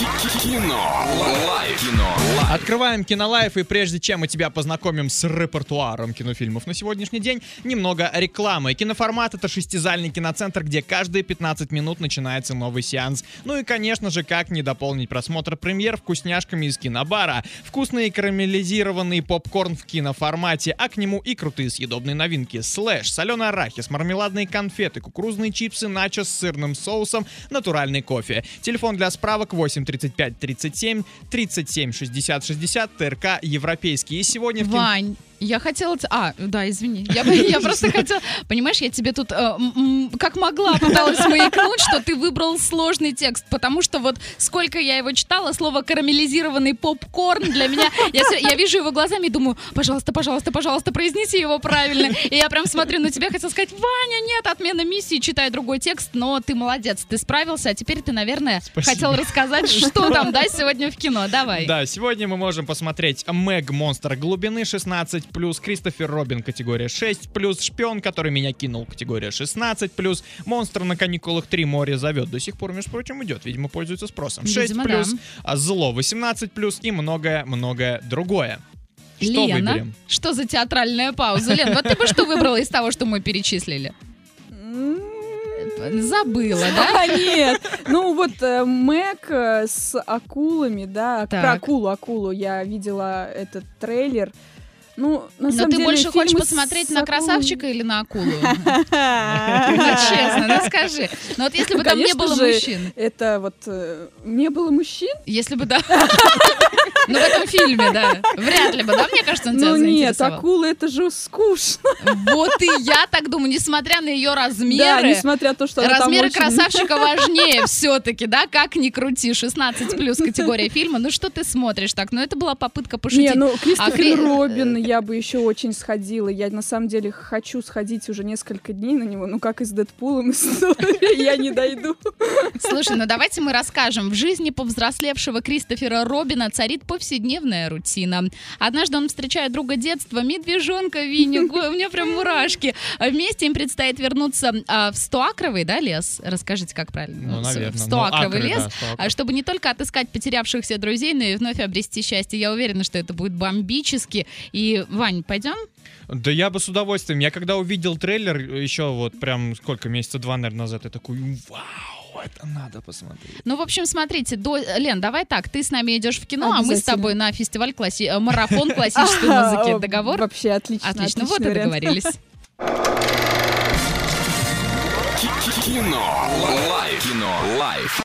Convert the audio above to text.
Кино. Лайф. Кино. Лайф. Открываем Кинолайф, и прежде чем мы тебя познакомим с репертуаром кинофильмов на сегодняшний день, немного рекламы. Киноформат — это шестизальный киноцентр, где каждые 15 минут начинается новый сеанс. Ну и, конечно же, как не дополнить просмотр премьер вкусняшками из кинобара. Вкусный карамелизированный попкорн в киноформате, а к нему и крутые съедобные новинки. Slush, соленый арахис, мармеладные конфеты, кукурузные чипсы, начос с сырным соусом, натуральный кофе. Телефон для справок 8 35 37 37 60 60 ТРК Европейский. И сегодня в Вань, я хотела... А, да, извини. Я, я просто хотела... Понимаешь, я тебе тут э, м, м, как могла пыталась маякнуть, что ты выбрал сложный текст, потому что вот сколько я его читала, слово карамелизированный попкорн для меня... Я, я вижу его глазами и думаю, пожалуйста, пожалуйста, пожалуйста, произнеси его правильно. И я прям смотрю на тебя, хотела сказать, Ваня, нет, отмена миссии, читай другой текст, но ты молодец, ты справился, а теперь ты, наверное, Спасибо. хотел рассказать, что там, да, сегодня в кино. Давай. Да, сегодня мы можем посмотреть Мэг Монстр глубины 16 плюс Кристофер Робин категория 6 плюс Шпион, который меня кинул категория 16 плюс Монстр на каникулах 3 море зовет. До сих пор, между прочим, идет. Видимо, пользуется спросом. 6 Видимо, плюс да. а, Зло 18 плюс и многое-многое другое. Что Лена, выберем? что за театральная пауза? Лен, вот ты бы что выбрала из того, что мы перечислили? Забыла, да? А, нет. Ну вот э, Мэг э, с акулами, да, Так. про акулу, акулу. Я видела этот трейлер. Ну, на Но самом ты деле, больше хочешь посмотреть с на красавчика или на акулу? Ну, честно, ну скажи. Ну вот если бы там не было мужчин. Это вот э, не было мужчин? Если бы, да. Ну, в этом фильме, да. Вряд ли бы, да, мне кажется, он тебя Ну нет, акула это же скучно. Вот и я так думаю, несмотря на ее Да, размеры, несмотря на то, что Размеры очень- красавчика важнее все-таки, да? Как ни крути, 16 плюс категория фильма. Ну что ты смотришь так? Ну это была попытка пошутить. Не, ну Кристофер Хри- Робин я бы еще очень сходила. Я на самом деле хочу сходить уже несколько дней на него. Ну как и с Дэдпулом я не дойду. Слушай, ну давайте мы расскажем. В жизни повзрослевшего Кристофера Робина царит повседневная рутина. Однажды он встречает друга детства, медвежонка Винни. Ой, У меня прям мурашки. А Вместе им предстоит вернуться а, в Стоакровый, да, лес? Расскажите, как правильно? Ну, В- наверное. В Ну, Стоакровый акры, лес. да, Стоакров. А чтобы не только отыскать потерявшихся друзей, но и вновь обрести счастье. Я уверена, что это будет бомбически. И, Вань, пойдем? Да я бы с удовольствием. Я когда увидел трейлер, еще вот прям сколько, месяца два, наверное, назад, я такой, вау, это надо посмотреть. Ну, в общем, смотрите, до... Лен, давай так, ты с нами идешь в кино, а мы с тобой на фестиваль класси... э, марафон классической музыки. Договор? Вообще отлично. Отлично, вот и договорились. Кино. Лайф. Кино. Лайф.